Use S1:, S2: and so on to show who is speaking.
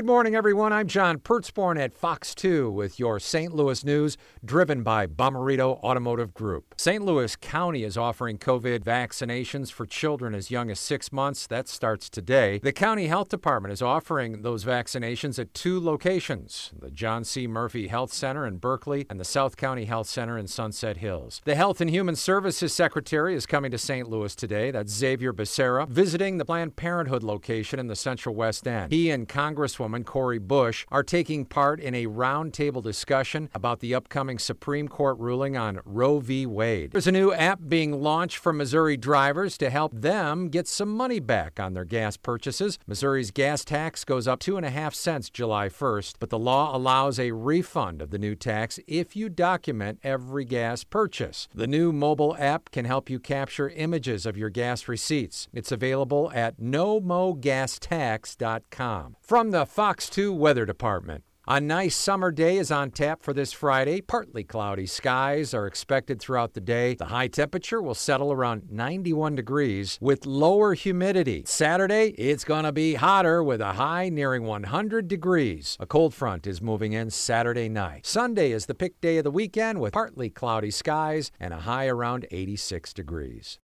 S1: Good morning, everyone. I'm John Pertzborn at Fox 2 with your St. Louis news, driven by Bomarito Automotive Group. St. Louis County is offering COVID vaccinations for children as young as six months. That starts today. The County Health Department is offering those vaccinations at two locations the John C. Murphy Health Center in Berkeley and the South County Health Center in Sunset Hills. The Health and Human Services Secretary is coming to St. Louis today. That's Xavier Becerra, visiting the Planned Parenthood location in the Central West End. He and Congresswoman Cori Bush are taking part in a roundtable discussion about the upcoming Supreme Court ruling on Roe v. Wade. There's a new app being launched for Missouri drivers to help them get some money back on their gas purchases. Missouri's gas tax goes up two and a half cents July 1st, but the law allows a refund of the new tax if you document every gas purchase. The new mobile app can help you capture images of your gas receipts. It's available at nomogastax.com. From the Fox 2 Weather Department. A nice summer day is on tap for this Friday. Partly cloudy skies are expected throughout the day. The high temperature will settle around 91 degrees with lower humidity. Saturday, it's going to be hotter with a high nearing 100 degrees. A cold front is moving in Saturday night. Sunday is the pick day of the weekend with partly cloudy skies and a high around 86 degrees.